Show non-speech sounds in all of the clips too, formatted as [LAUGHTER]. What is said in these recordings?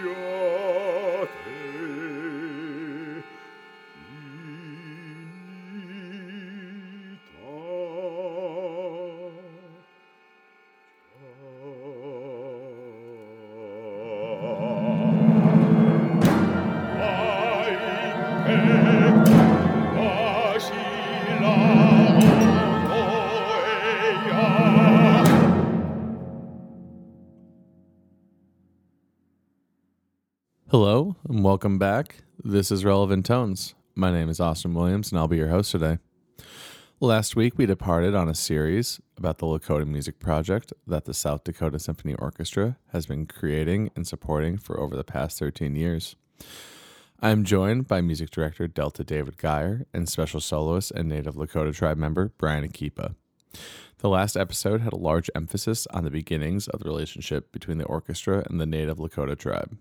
Hello welcome back. This is Relevant Tones. My name is Austin Williams and I'll be your host today. Last week we departed on a series about the Lakota Music Project that the South Dakota Symphony Orchestra has been creating and supporting for over the past 13 years. I am joined by music director Delta David Gier and special soloist and native Lakota tribe member Bryan Akipa. The last episode had a large emphasis on the beginnings of the relationship between the orchestra and the native Lakota tribe.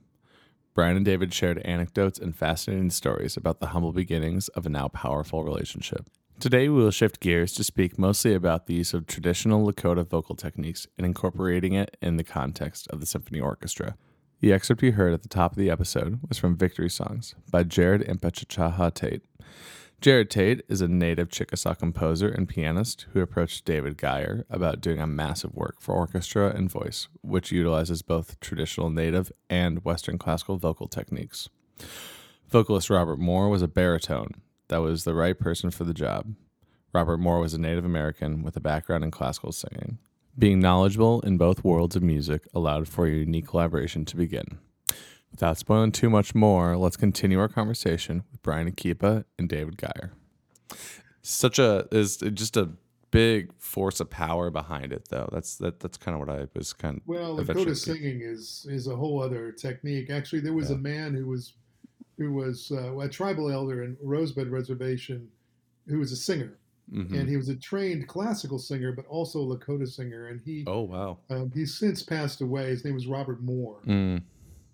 Bryan and David shared anecdotes and fascinating stories about the humble beginnings of a now powerful relationship. Today, we will shift gears to speak mostly about the use of traditional Lakota vocal techniques and incorporating it in the context of the symphony orchestra. The excerpt you heard at the top of the episode was from Victory Songs by Jerod Impichchaachaaha' Tate. Jerod Tate is a native Chickasaw composer and pianist who approached David Gier about doing a massive work for orchestra and voice, which utilizes both traditional native and Western classical vocal techniques. Vocalist Robert Moore was a baritone that was the right person for the job. Robert Moore was a Native American with a background in classical singing. Being knowledgeable in both worlds of music allowed for a unique collaboration to begin. Without spoiling too much more, let's continue our conversation with Bryan Akipa and David Gier. Such a is just a big force of power behind it, though. That's that. That's kind of what I was kind of. Well, Lakota singing is is a whole other technique. Actually, there was yeah. a man who was who was uh, a tribal elder in Rosebud Reservation, who was a singer, mm-hmm. and he was a trained classical singer, but also a Lakota singer. And he oh wow, um, he's since passed away. His name was Robert Moore. Mm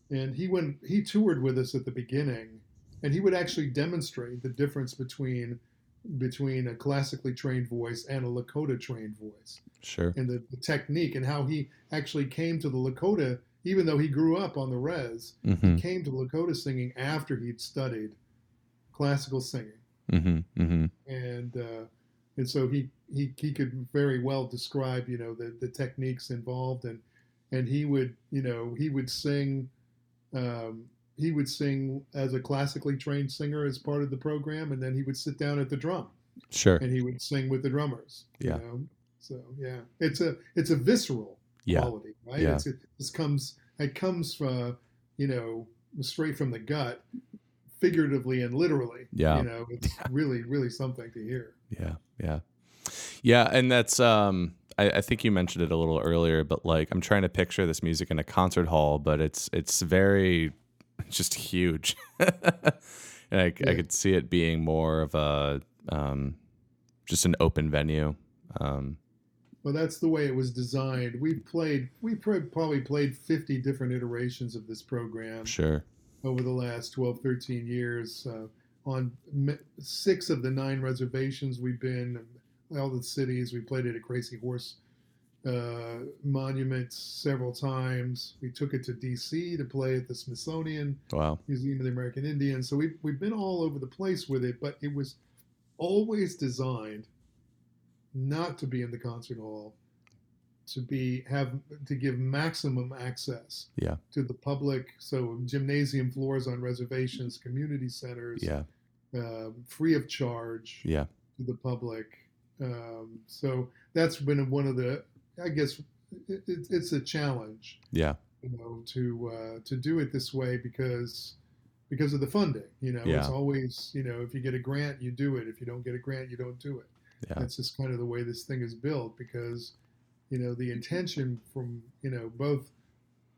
and he went he toured with us at the beginning and he would actually demonstrate the difference between between a classically trained voice and a lakota trained voice sure and the, the technique and how he actually came to the lakota even though he grew up on the res mm-hmm. he came to lakota singing after he'd studied classical singing mm-hmm. Mm-hmm. and uh, and so he, he he could very well describe you know the the techniques involved and and he would you know he would sing um, he would sing as a classically trained singer as part of the program, and then he would sit down at the drum. Sure. And he would sing with the drummers. Yeah. You know? So yeah, it's a it's a visceral yeah. quality, right? Yeah. It's, it, this comes it comes from you know straight from the gut, figuratively and literally. Yeah. You know, it's yeah. [LAUGHS] really really something to hear. Yeah. Yeah. Yeah, and that's um I, I, think you mentioned it a little earlier, but like I'm trying to picture this music in a concert hall, but it's it's very [LAUGHS] just huge. [LAUGHS] and I, yeah. I could see it being more of a um, just an open venue. Um, well, that's the way it was designed. We played, we probably played 50 different iterations of this program. Sure. Over the last 12, 13 years, uh, on six of the nine reservations we've been, all the cities. We played it at Crazy Horse uh, Monument several times. We took it to D.C. to play at the Smithsonian wow. Museum of the American Indian. So we've, we've been all over the place with it, but it was always designed not to be in the concert hall, to be have to give maximum access yeah. to the public. So gymnasium floors on reservations, community centers, yeah. Uh, free of charge yeah. to the public um, so that's been one of the, I guess, it, it, it's a challenge. Yeah. You know, to uh, to do it this way because because of the funding. You know, yeah. it's always you know if you get a grant, you do it. If you don't get a grant, you don't do it. Yeah. That's just kind of the way this thing is built because you know the intention from you know both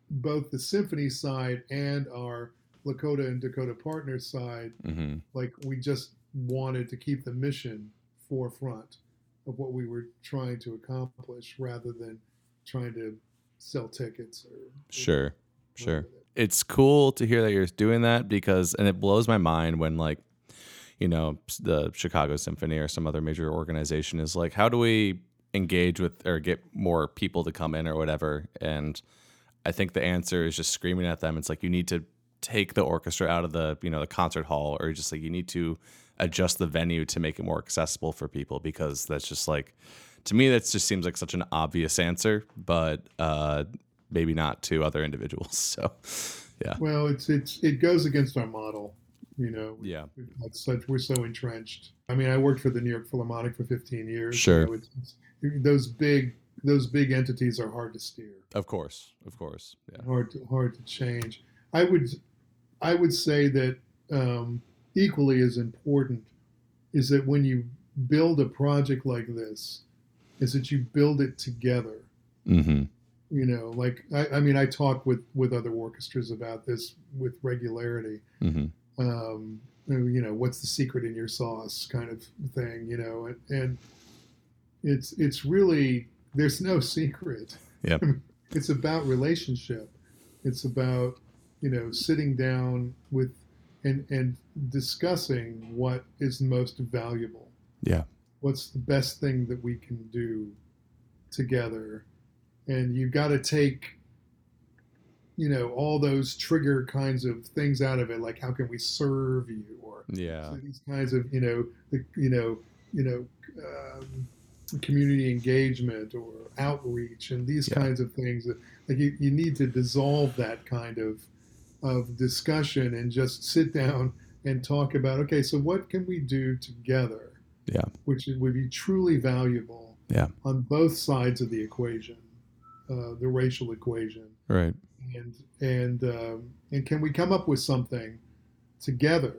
both the symphony side and our Lakota and Dakota partners side, mm-hmm. like we just wanted to keep the mission forefront of what we were trying to accomplish rather than trying to sell tickets or sure sure. it's cool to hear that you're doing that because and it blows my mind when like you know the chicago symphony or some other major organization is like how do we engage with or get more people to come in or whatever? And i think the answer is just screaming at them. It's like you need to take the orchestra out of the you know the concert hall or just like you need to adjust the venue to make it more accessible for people because that's just like to me that just seems like such an obvious answer but uh maybe not to other individuals [LAUGHS] so yeah. Well it's it's it goes against our model you know? Yeah. Such we're so entrenched. I mean i worked for the new york philharmonic for 15 years. Sure. Know, it's, it's, those big those big entities are hard to steer. Of course of course yeah. Hard to hard to change. I would i would say that um equally as important is that when you build a project like this, is that you build it together. Mm-hmm. You know, like I, I, mean, I talk with with other orchestras about this with regularity. Mm-hmm. Um, you know, what's the secret in your sauce, kind of thing. You know, and, and it's it's really there's no secret. Yeah, [LAUGHS] it's about relationship. It's about you know sitting down with and and discussing what is most valuable. Yeah. What's the best thing that we can do together? And you've got to take you know all those trigger kinds of things out of it like how can we serve you or yeah these kinds of you know the you know you know um, community engagement or outreach and these yeah. kinds of things like you, you need to dissolve that kind of of discussion and just sit down and talk about okay so what can we do together? Yeah. Which would be truly valuable yeah. on both sides of the equation uh, the racial equation. Right. And and um, and can we come up with something together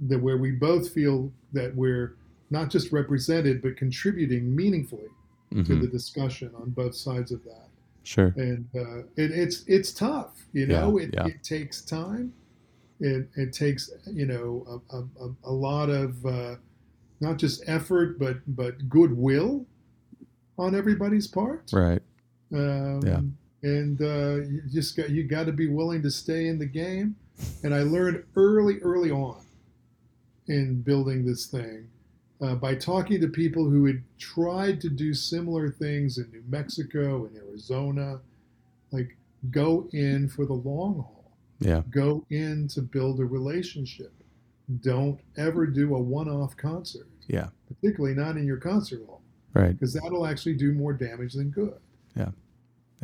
that where we both feel that we're not just represented but contributing meaningfully mm-hmm. to the discussion on both sides of that sure. And uh, it, it's it's tough you know? Yeah, it, yeah. it takes time. It, it takes you know a, a, a lot of uh, not just effort but but goodwill on everybody's part. Right. Um, yeah. and uh, you just got you got to be willing to stay in the game. And I learned early, early on in building this thing uh, by talking to people who had tried to do similar things in New Mexico and Arizona, like go in for the long haul. Yeah. Go in to build a relationship. Don't ever do a one-off concert. Yeah. Particularly not in your concert hall. Right. Because that'll actually do more damage than good. Yeah.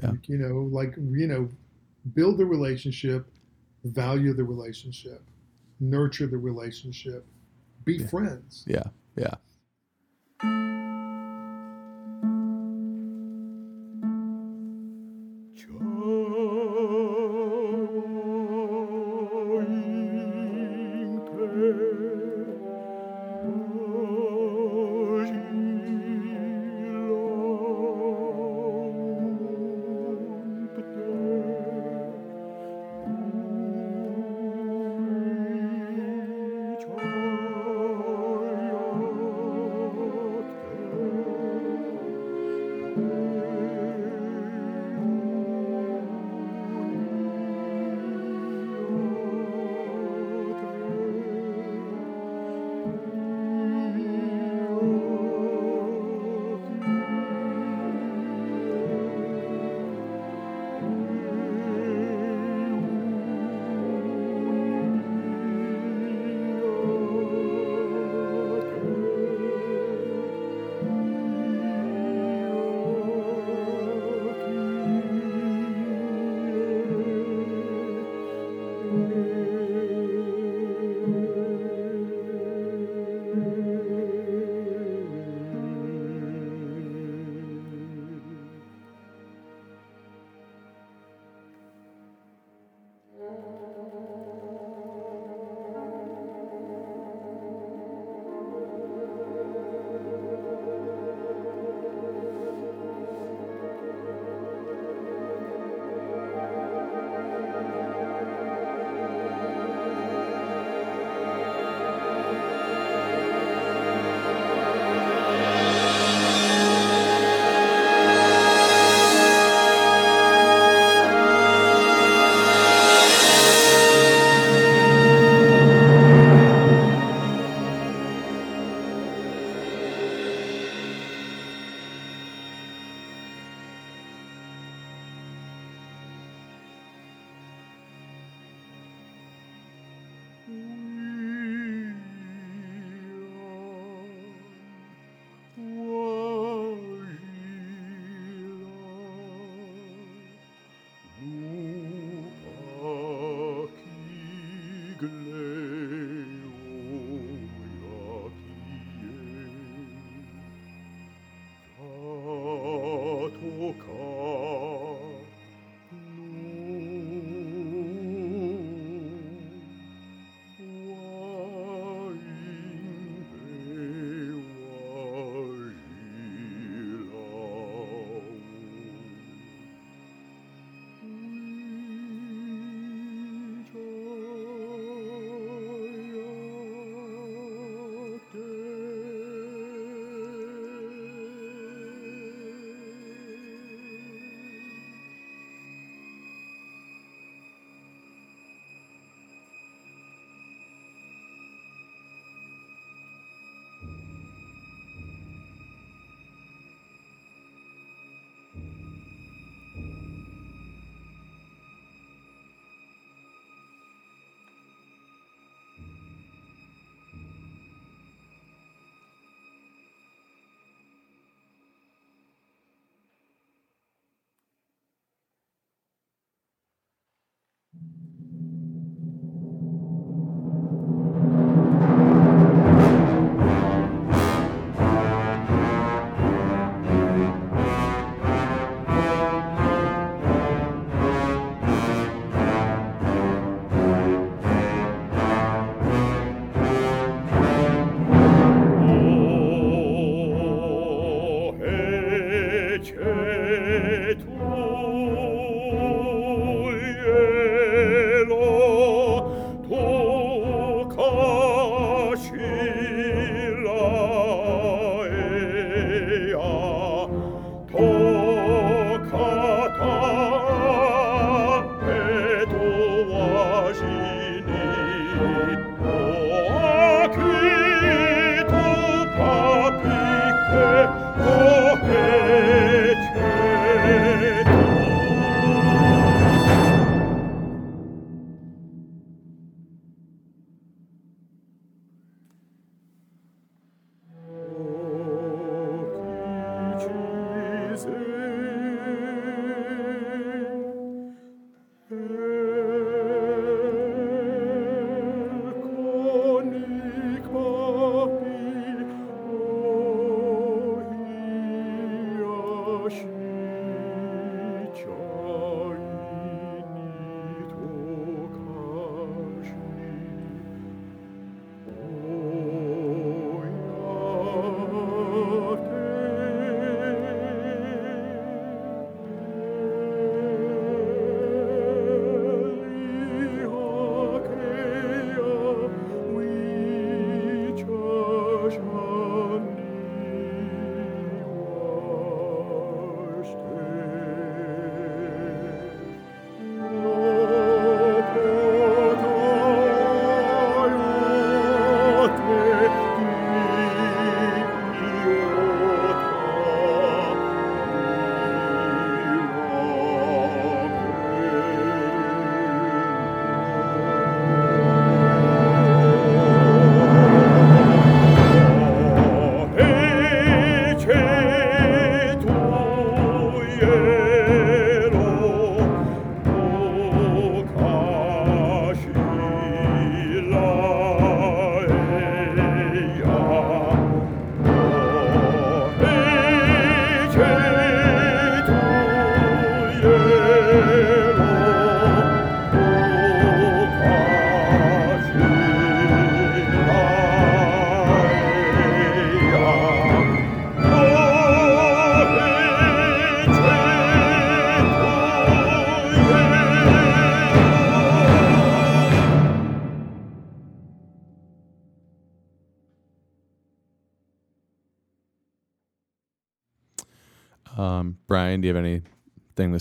Yeah. You know, like, you know, build the relationship, value the relationship, nurture the relationship, be yeah. friends. Yeah. Yeah.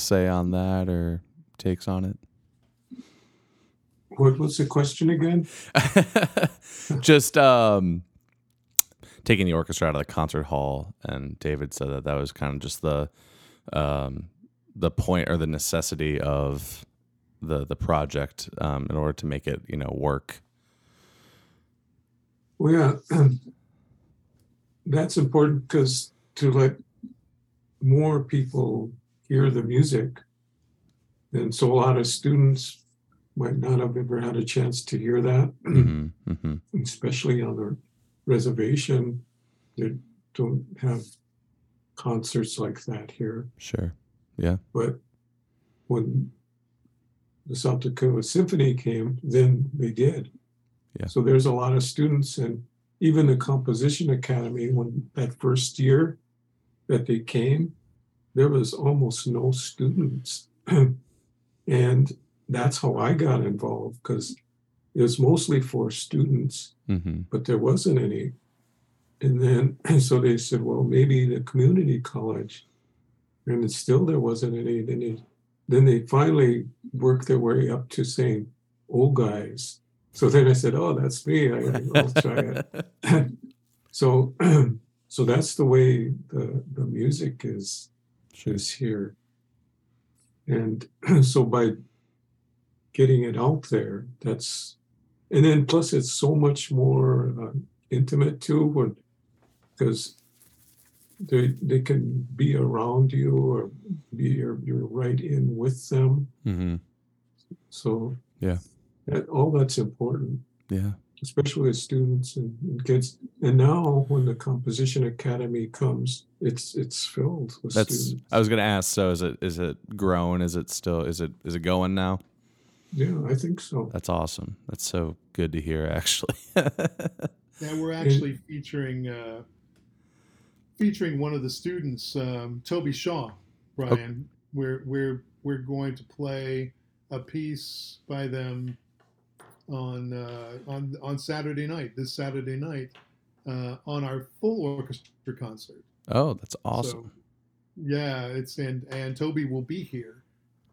Say on that or takes on it? What was the question again? [LAUGHS] Just um, taking the orchestra out of the concert hall, and David said that that was kind of just the um, the point or the necessity of the the project um, in order to make it you know work. Well, yeah, [CLEARS THROAT] that's important because to let more people hear the music. And so a lot of students might not have ever had a chance to hear that, [CLEARS THROAT] mm-hmm, mm-hmm. especially on the reservation. They don't have concerts like that here. Sure. Yeah. But when the South Dakota Symphony came, then they did. Yeah. So there's a lot of students and even the Composition Academy when that first year that they came, there was almost no students. [CLEARS THROAT] and that's how I got involved because it was mostly for students, mm-hmm. but there wasn't any. And then, and [CLEARS THROAT] so they said, well, maybe the community college. And still there wasn't any. Then they, then they finally worked their way up to saying, old guys. So then I said, oh, that's me. I, will try it. so [CLEARS THROAT] so that's the way the, the music is is here and [CLEARS THROAT] so by getting it out there that's and then plus it's so much more uh, intimate too when because they they can be around you or be you're, you're right in with them mm-hmm. So yeah, that, all that's important. Yeah, especially with students and, and, kids. And now, when the Composition Academy comes, it's it's filled with That's, students. I was going to ask. So, is it is it grown? Is it still? Is it is it going now? Yeah, I think so. That's awesome. That's so good to hear. [LAUGHS] Actually. yeah, we're actually and, featuring uh, featuring one of the students, um, Toby Shaw, Bryan. Oh. We're we're we're going to play a piece by them on uh, on on Saturday night, this Saturday night, uh, on our full orchestra concert. Oh, that's awesome! So, yeah, it's and and Toby will be here.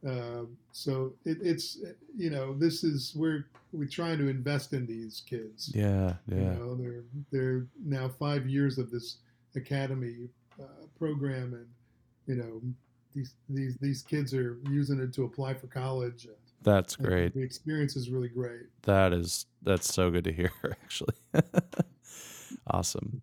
Uh, so it, it's you know this is we're we're trying to invest in these kids. Yeah, yeah. You know, they're they're now five years of this academy uh, program, and you know these these these kids are using it to apply for college. That's great. The experience is really great. That is that's so good to hear [LAUGHS] actually. [LAUGHS] awesome.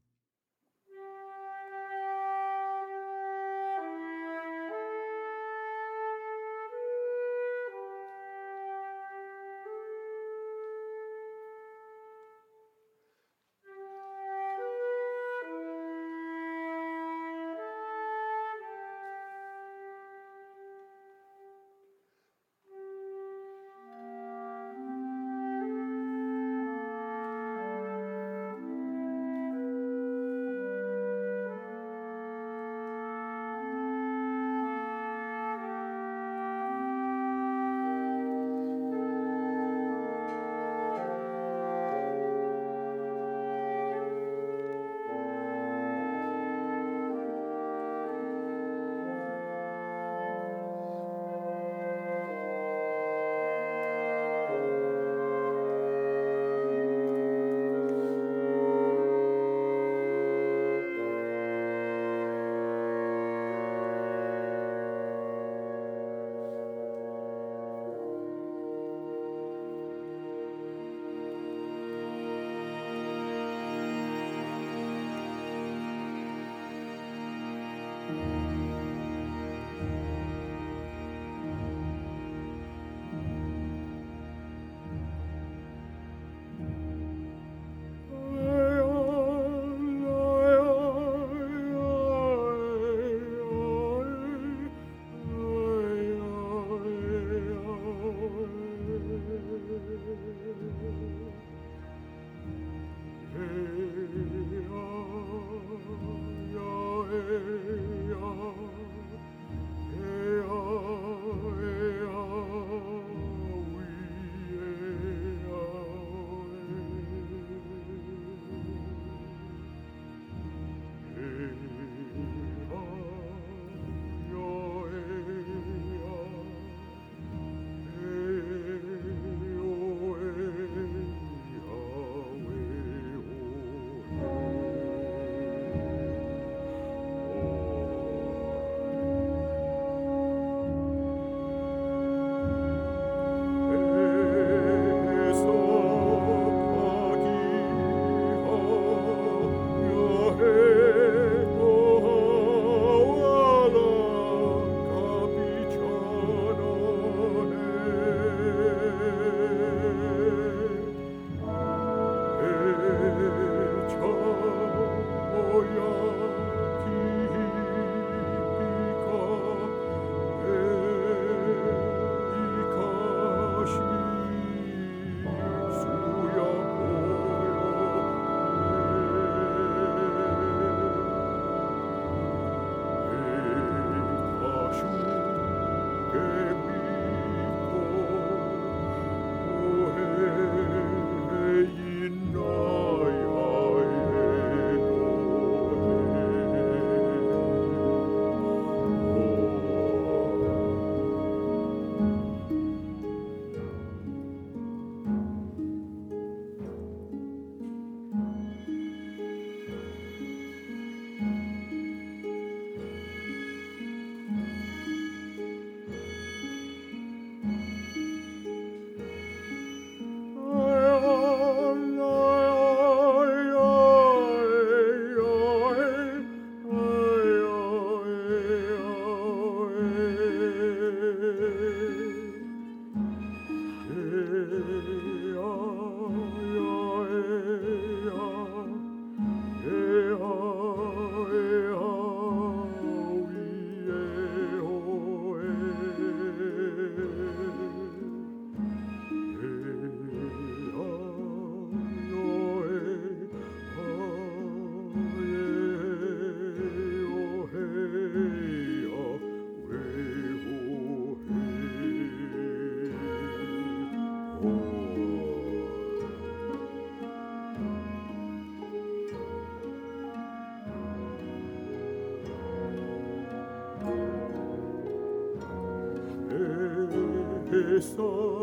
soul.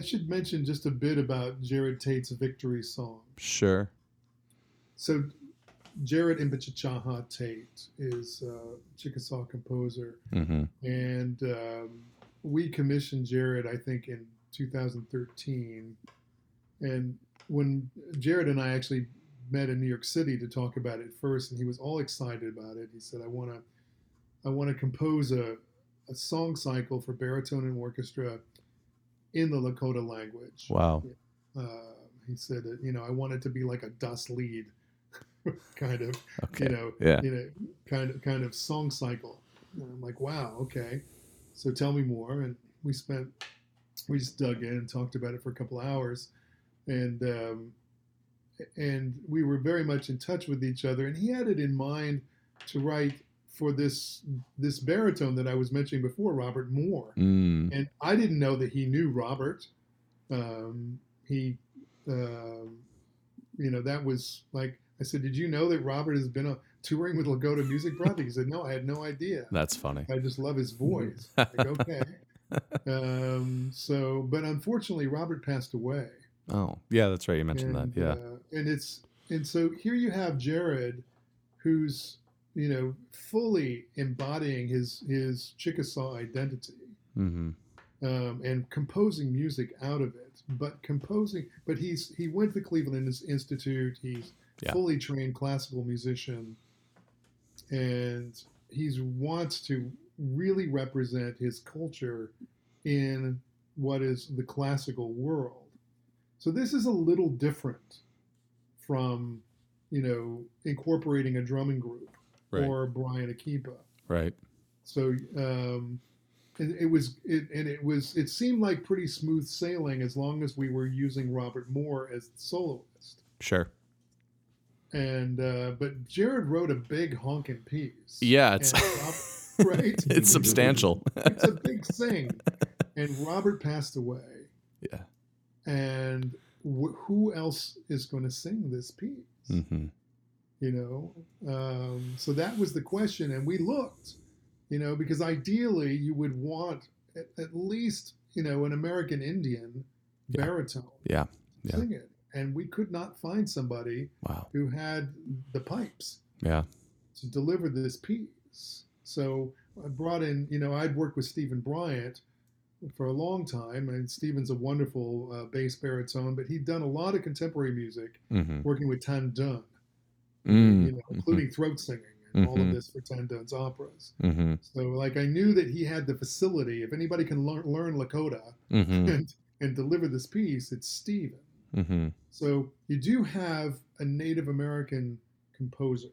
I should mention just a bit about Jerod Tate's victory song. Sure. So, Jerod Impichchaachaaha' Tate is a Chickasaw composer, mm-hmm. and um, we commissioned Jerod, I think, in 2013. And when Jerod and I actually met in New York City to talk about it first, and he was all excited about it. He said, "I want to, I want to compose a, a song cycle for baritone and orchestra in the Lakota language." Wow. Uh, he said, "You know, I want it to be like a dust lead [LAUGHS] kind of, okay. you know, yeah. you know, kind of, kind of song cycle." And I'm like, "Wow, okay." So tell me more, and we spent, we just dug in and talked about it for a couple hours, and um, and we were very much in touch with each other. And he had it in mind to write for this this baritone that I was mentioning before, Robert Moore. Mm. And I didn't know that he knew Robert. Um, he, uh, you know, that was like I said. Did you know that Robert has been a, touring with Lakota Music [LAUGHS] Project? He said, No, I had no idea. That's funny. I just love his voice. [LAUGHS] like, okay. Um, so, but unfortunately, Robert passed away. Oh, yeah, that's right. You mentioned and, that. Yeah. Uh, and it's and so here you have Jerod, who's you know fully embodying his his Chickasaw identity, mm-hmm. um, and composing music out of it. But composing, but he's he went to Cleveland Institute. He's yeah. fully trained classical musician, and he wants to really represent his culture in what is the classical world so this is a little different from, you know, incorporating a drumming group right. or Bryan Akipa. Right. So um, and it was it, and it was it seemed like pretty smooth sailing as long as we were using Robert Moore as the soloist. Sure. And uh, but Jerod wrote a big honking piece. Yeah, it's [LAUGHS] right. [LAUGHS] it's substantial. it's a big thing. And Robert passed away. Yeah and wh- who else is going to sing this piece? Mm-hmm. You know, um, so that was the question, and we looked, you know, because ideally you would want at, at least you know an American Indian yeah. baritone, yeah, yeah, sing it, and we could not find somebody wow. who had the pipes, yeah, to deliver this piece. So I brought in, you know, I'd worked with Stephen Bryant for a long time. And Stephen's a wonderful uh, bass baritone, but he'd done a lot of contemporary music, mm-hmm. working with Tan Dun, mm-hmm. you know, including mm-hmm. throat singing and all of mm-hmm. this for Tan Dun's operas. Mm-hmm. So, like, I knew that he had the facility. If anybody can learn, learn Lakota [LAUGHS] and, and deliver this piece, it's Stephen. So, you do have a Native American composer.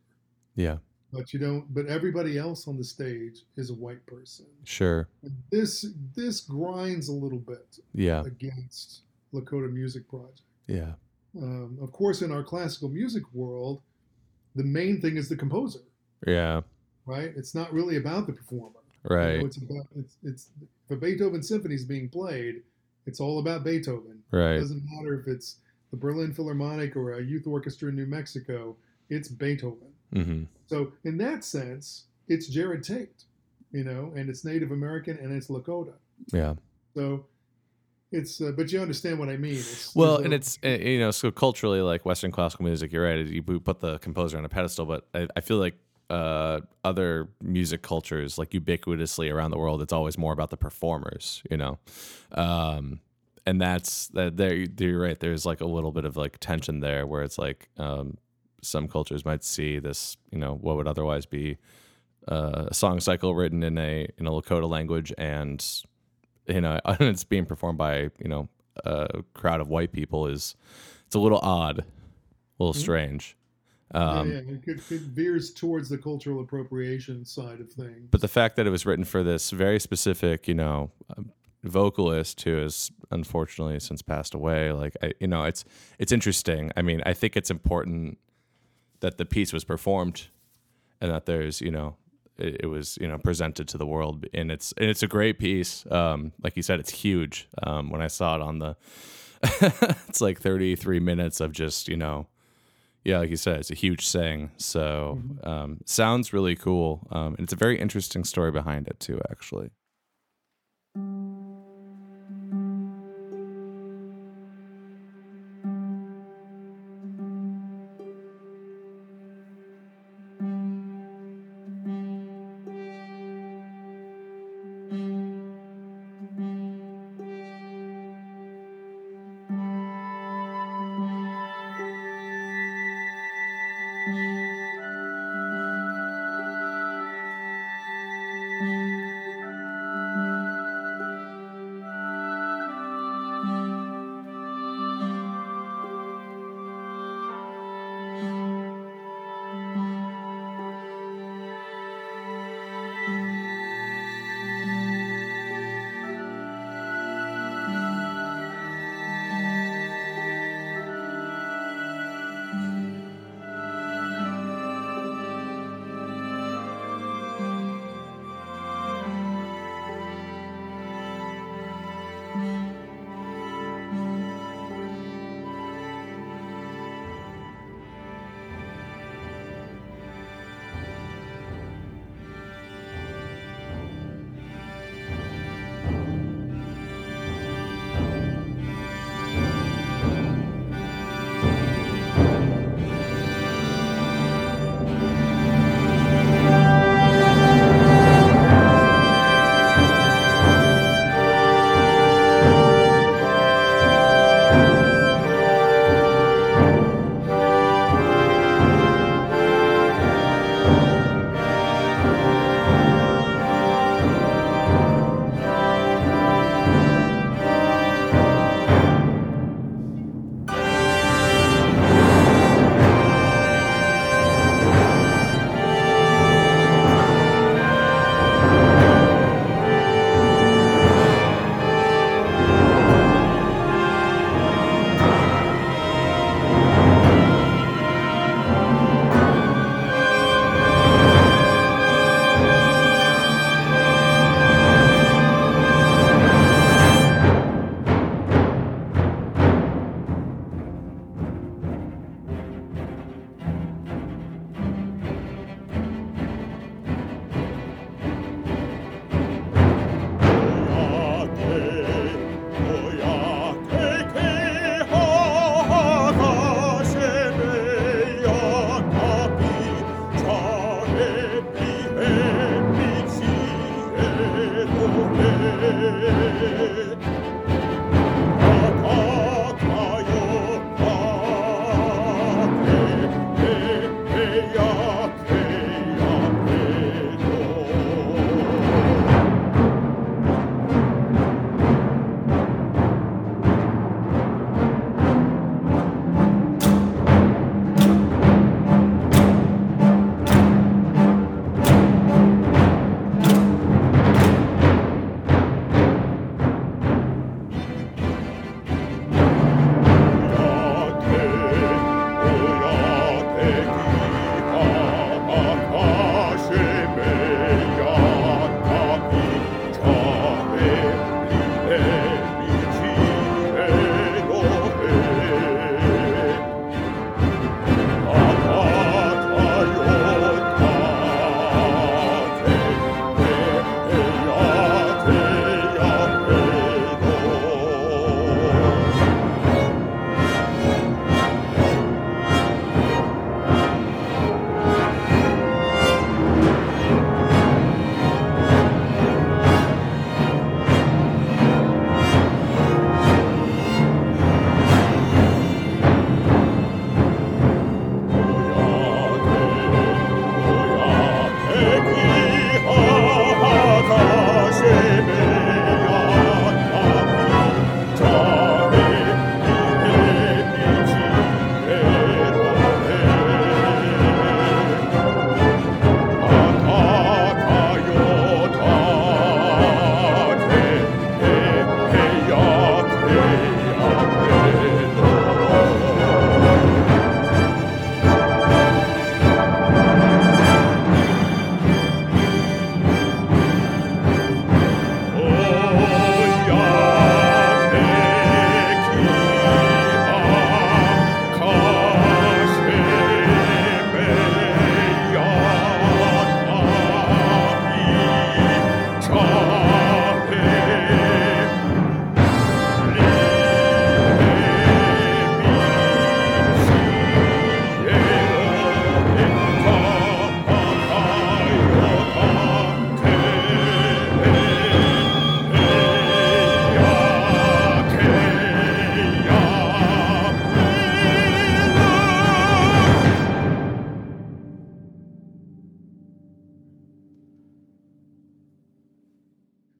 Yeah but you don't but everybody else on the stage is a white person sure this this grinds a little bit yeah against lakota music project yeah um, of course in our classical music world the main thing is the composer. Yeah. Right? It's not really about the performer. Right you know, it's about it's it's if a beethoven symphony is being played it's all about beethoven. Right. it doesn't matter if it's the berlin philharmonic or a youth orchestra in new mexico it's beethoven. Mm-hmm. So in that sense, it's Jerod Tate, you know, and it's Native American and it's Lakota. Yeah. So it's, uh, but you understand what I mean. It's, well, and it's uh, you know, so culturally, like Western classical music, you're right. You put the composer on a pedestal, but I, I feel like uh, other music cultures, like ubiquitously around the world, it's always more about the performers, you know. Um, and that's that. There, you're right. There's like a little bit of like tension there, where it's like um, some cultures might see this, you know, what would otherwise be uh, a song cycle written in a in a Lakota language, and you know, [LAUGHS] and it's being performed by you know a crowd of white people is it's a little odd, a little mm-hmm. strange. Um, yeah, yeah. It, it, veers towards the cultural appropriation side of things. But the fact that it was written for this very specific, you know, um, vocalist who has unfortunately since passed away, like I, you know, it's it's interesting. I mean, I think it's important that the piece was performed and that there's you know it, it, was you know presented to the world. And it's and it's a great piece. Um, like you said it's huge. Um, when i saw it on the [LAUGHS] it's like 33 minutes of just you know yeah like you said it's a huge thing. so mm-hmm. um, sounds really cool. Um, and it's a very interesting story behind it too actually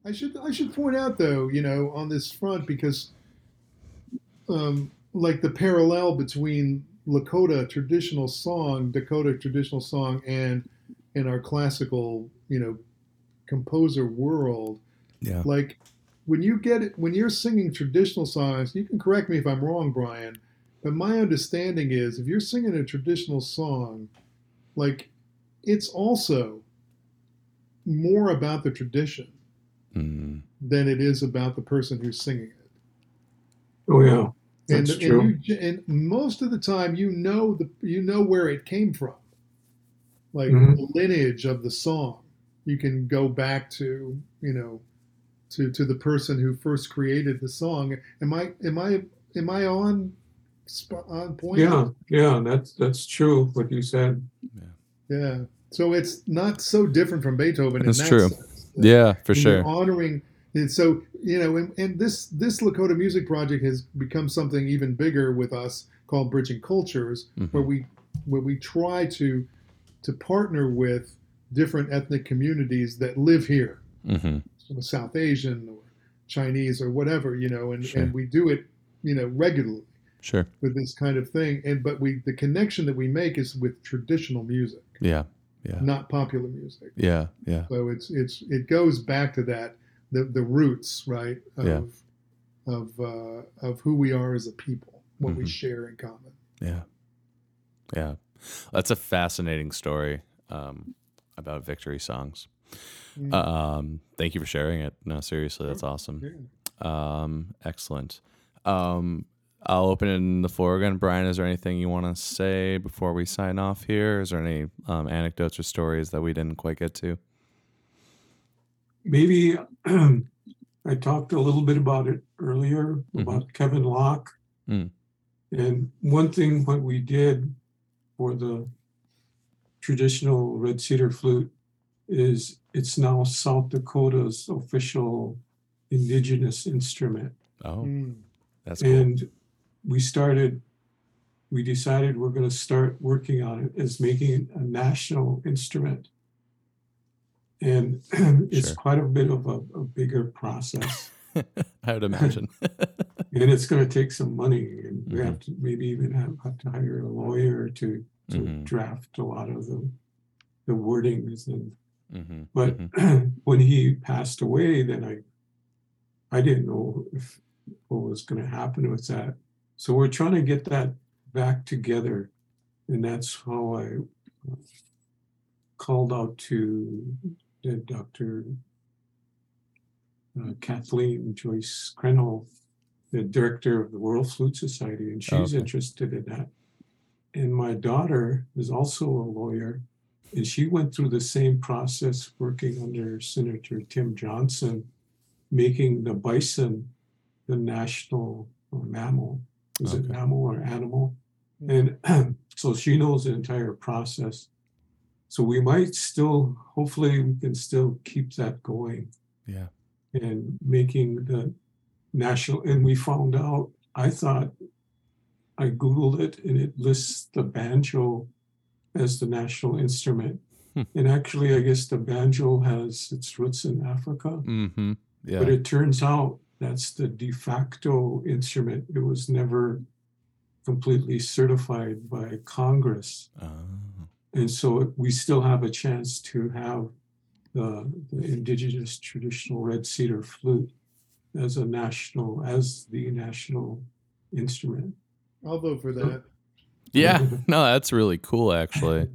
I should I should point out though, you know, on this front because, um, like the parallel between Lakota traditional song, Dakota traditional song, and in our classical, you know, composer world. Yeah. Like when you get it, when you're singing traditional songs, you can correct me if I'm wrong, Bryan, but my understanding is if you're singing a traditional song, like it's also more about the tradition mm. than it is about the person who's singing it. Oh yeah. That's and, true. And, you, and most of the time, you know the you know where it came from, like mm-hmm. the lineage of the song. You can go back to you know, to to the person who first created the song. Am I am I am I on on point? Yeah, yeah, that's that's true. What you said. Yeah. Yeah. So it's not so different from Beethoven. That's that true. Sense. Yeah, for sure. Honoring and so you know, and, and, this this Lakota Music Project has become something even bigger with us called Bridging Cultures, mm-hmm. where we where we try to to partner with different ethnic communities that live here, mm-hmm. South Asian or Chinese or whatever, you know, and, sure. and we do it, you know, regularly. Sure. With this kind of thing, and but we the connection that we make is with traditional music. Yeah. Yeah. Not popular music. Yeah. Yeah. So it's it's it goes back to that the the roots, right? Of yeah. of uh, of who we are as a people, what mm-hmm. we share in common. Yeah, yeah, that's a fascinating story um, about victory songs. Um, thank you for sharing it. No, seriously, that's awesome. Yeah. Um, excellent. Um, I'll open it in the floor again. Bryan, is there anything you want to say before we sign off here? Is there any um, anecdotes or stories that we didn't quite get to? maybe [CLEARS THROAT] I talked a little bit about it earlier mm-hmm. about Kevin Locke. Mm. And one thing what we did for the traditional red cedar flute is it's now South Dakota's official indigenous instrument. Oh, mm. that's cool. And we started, we decided we're going to start working on it as making a national instrument and [CLEARS THROAT] it's sure. quite a bit of a, a bigger process. [LAUGHS] I would imagine. [LAUGHS] and it's going to take some money, and mm-hmm. we have to maybe even have, have to hire a lawyer to to mm-hmm. draft a lot of the the wordings and. Mm-hmm. But mm-hmm. [CLEARS THROAT] when he passed away, then I I didn't know if what was going to happen with that. So we're trying to get that back together, and that's how I uh, called out to Dr. Uh, Kathleen Joyce Grendahl, the director of the World Flute Society, and she's okay. interested in that. And my daughter is also a lawyer, and she went through the same process working under Senator Tim Johnson, making the bison the national mammal. Is okay. it mammal or animal? Hmm. And [CLEARS THROAT] so she knows the entire process. So we might still, hopefully, we can still keep that going. Yeah. And making the national, and we found out, I thought, I Googled it and it lists the banjo as the national instrument. Hmm. And actually, I guess the banjo has its roots in Africa. Mm-hmm. Yeah. But it turns out that's the de facto instrument. It was never completely certified by Congress. Oh and so we still have a chance to have the, the indigenous traditional red cedar flute as a national as the national instrument i'll vote for that yeah [LAUGHS] no that's really cool actually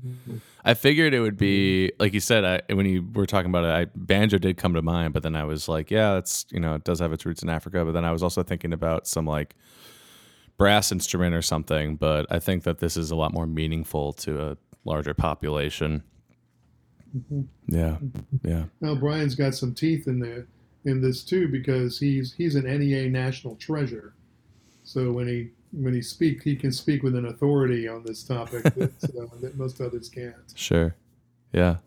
i figured it would be like you said I, when you were talking about it I, banjo did come to mind but then i was like yeah it's you know it does have its roots in africa but then i was also thinking about some like brass instrument or something but i think that this is a lot more meaningful to a larger population. Mm-hmm. Yeah, yeah. Now Bryan's got some teeth in there in this too because he's he's an NEA national treasure. So when he when he speak, he can speak with an authority on this topic that, [LAUGHS] uh, that most others can't. Sure. Yeah.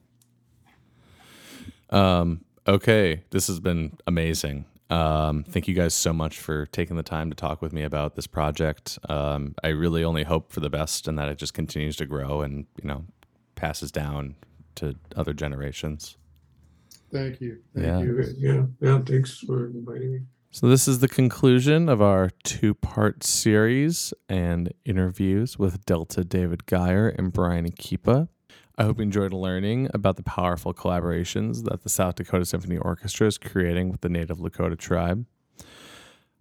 Um. Okay, this has been amazing. Um, thank you guys so much for taking the time to talk with me about this project. Um, I really only hope for the best and that it just continues to grow and you know passes down to other generations. Thank you. Thank yeah. you. Yeah. Yeah. Thanks for inviting me. So, this is the conclusion of our two part series and interviews with Delta David Gier and Bryan Akipa. I hope you enjoyed learning about the powerful collaborations that the South Dakota Symphony Orchestra is creating with the Native Lakota tribe.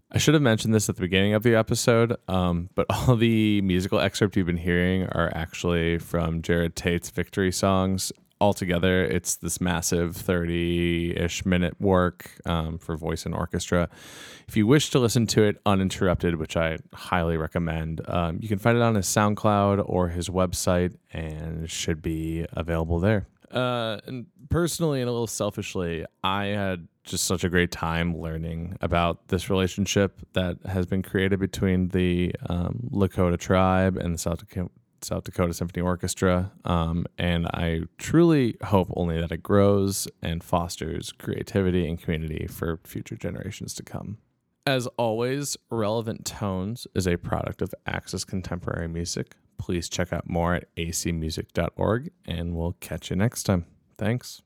I should have mentioned this at the beginning of the episode, um, but [LAUGHS] all the musical excerpts you've been hearing are actually from Jerod Tate's victory songs altogether, it's this massive 30 ish minute work um, for voice and orchestra. If you wish to listen to it uninterrupted, which I highly recommend, um, you can find it on his SoundCloud or his website and should be available there. Uh, and personally and a little selfishly, I had just such a great time learning about this relationship that has been created between the um, Lakota tribe and the South Dakota South Dakota Symphony Orchestra. Um, and I truly hope only that it grows and fosters creativity and community for future generations to come. As always, Relevant Tones is a product of Access Contemporary Music. Please check out more at acmusic.org, and we'll catch you next time. Thanks.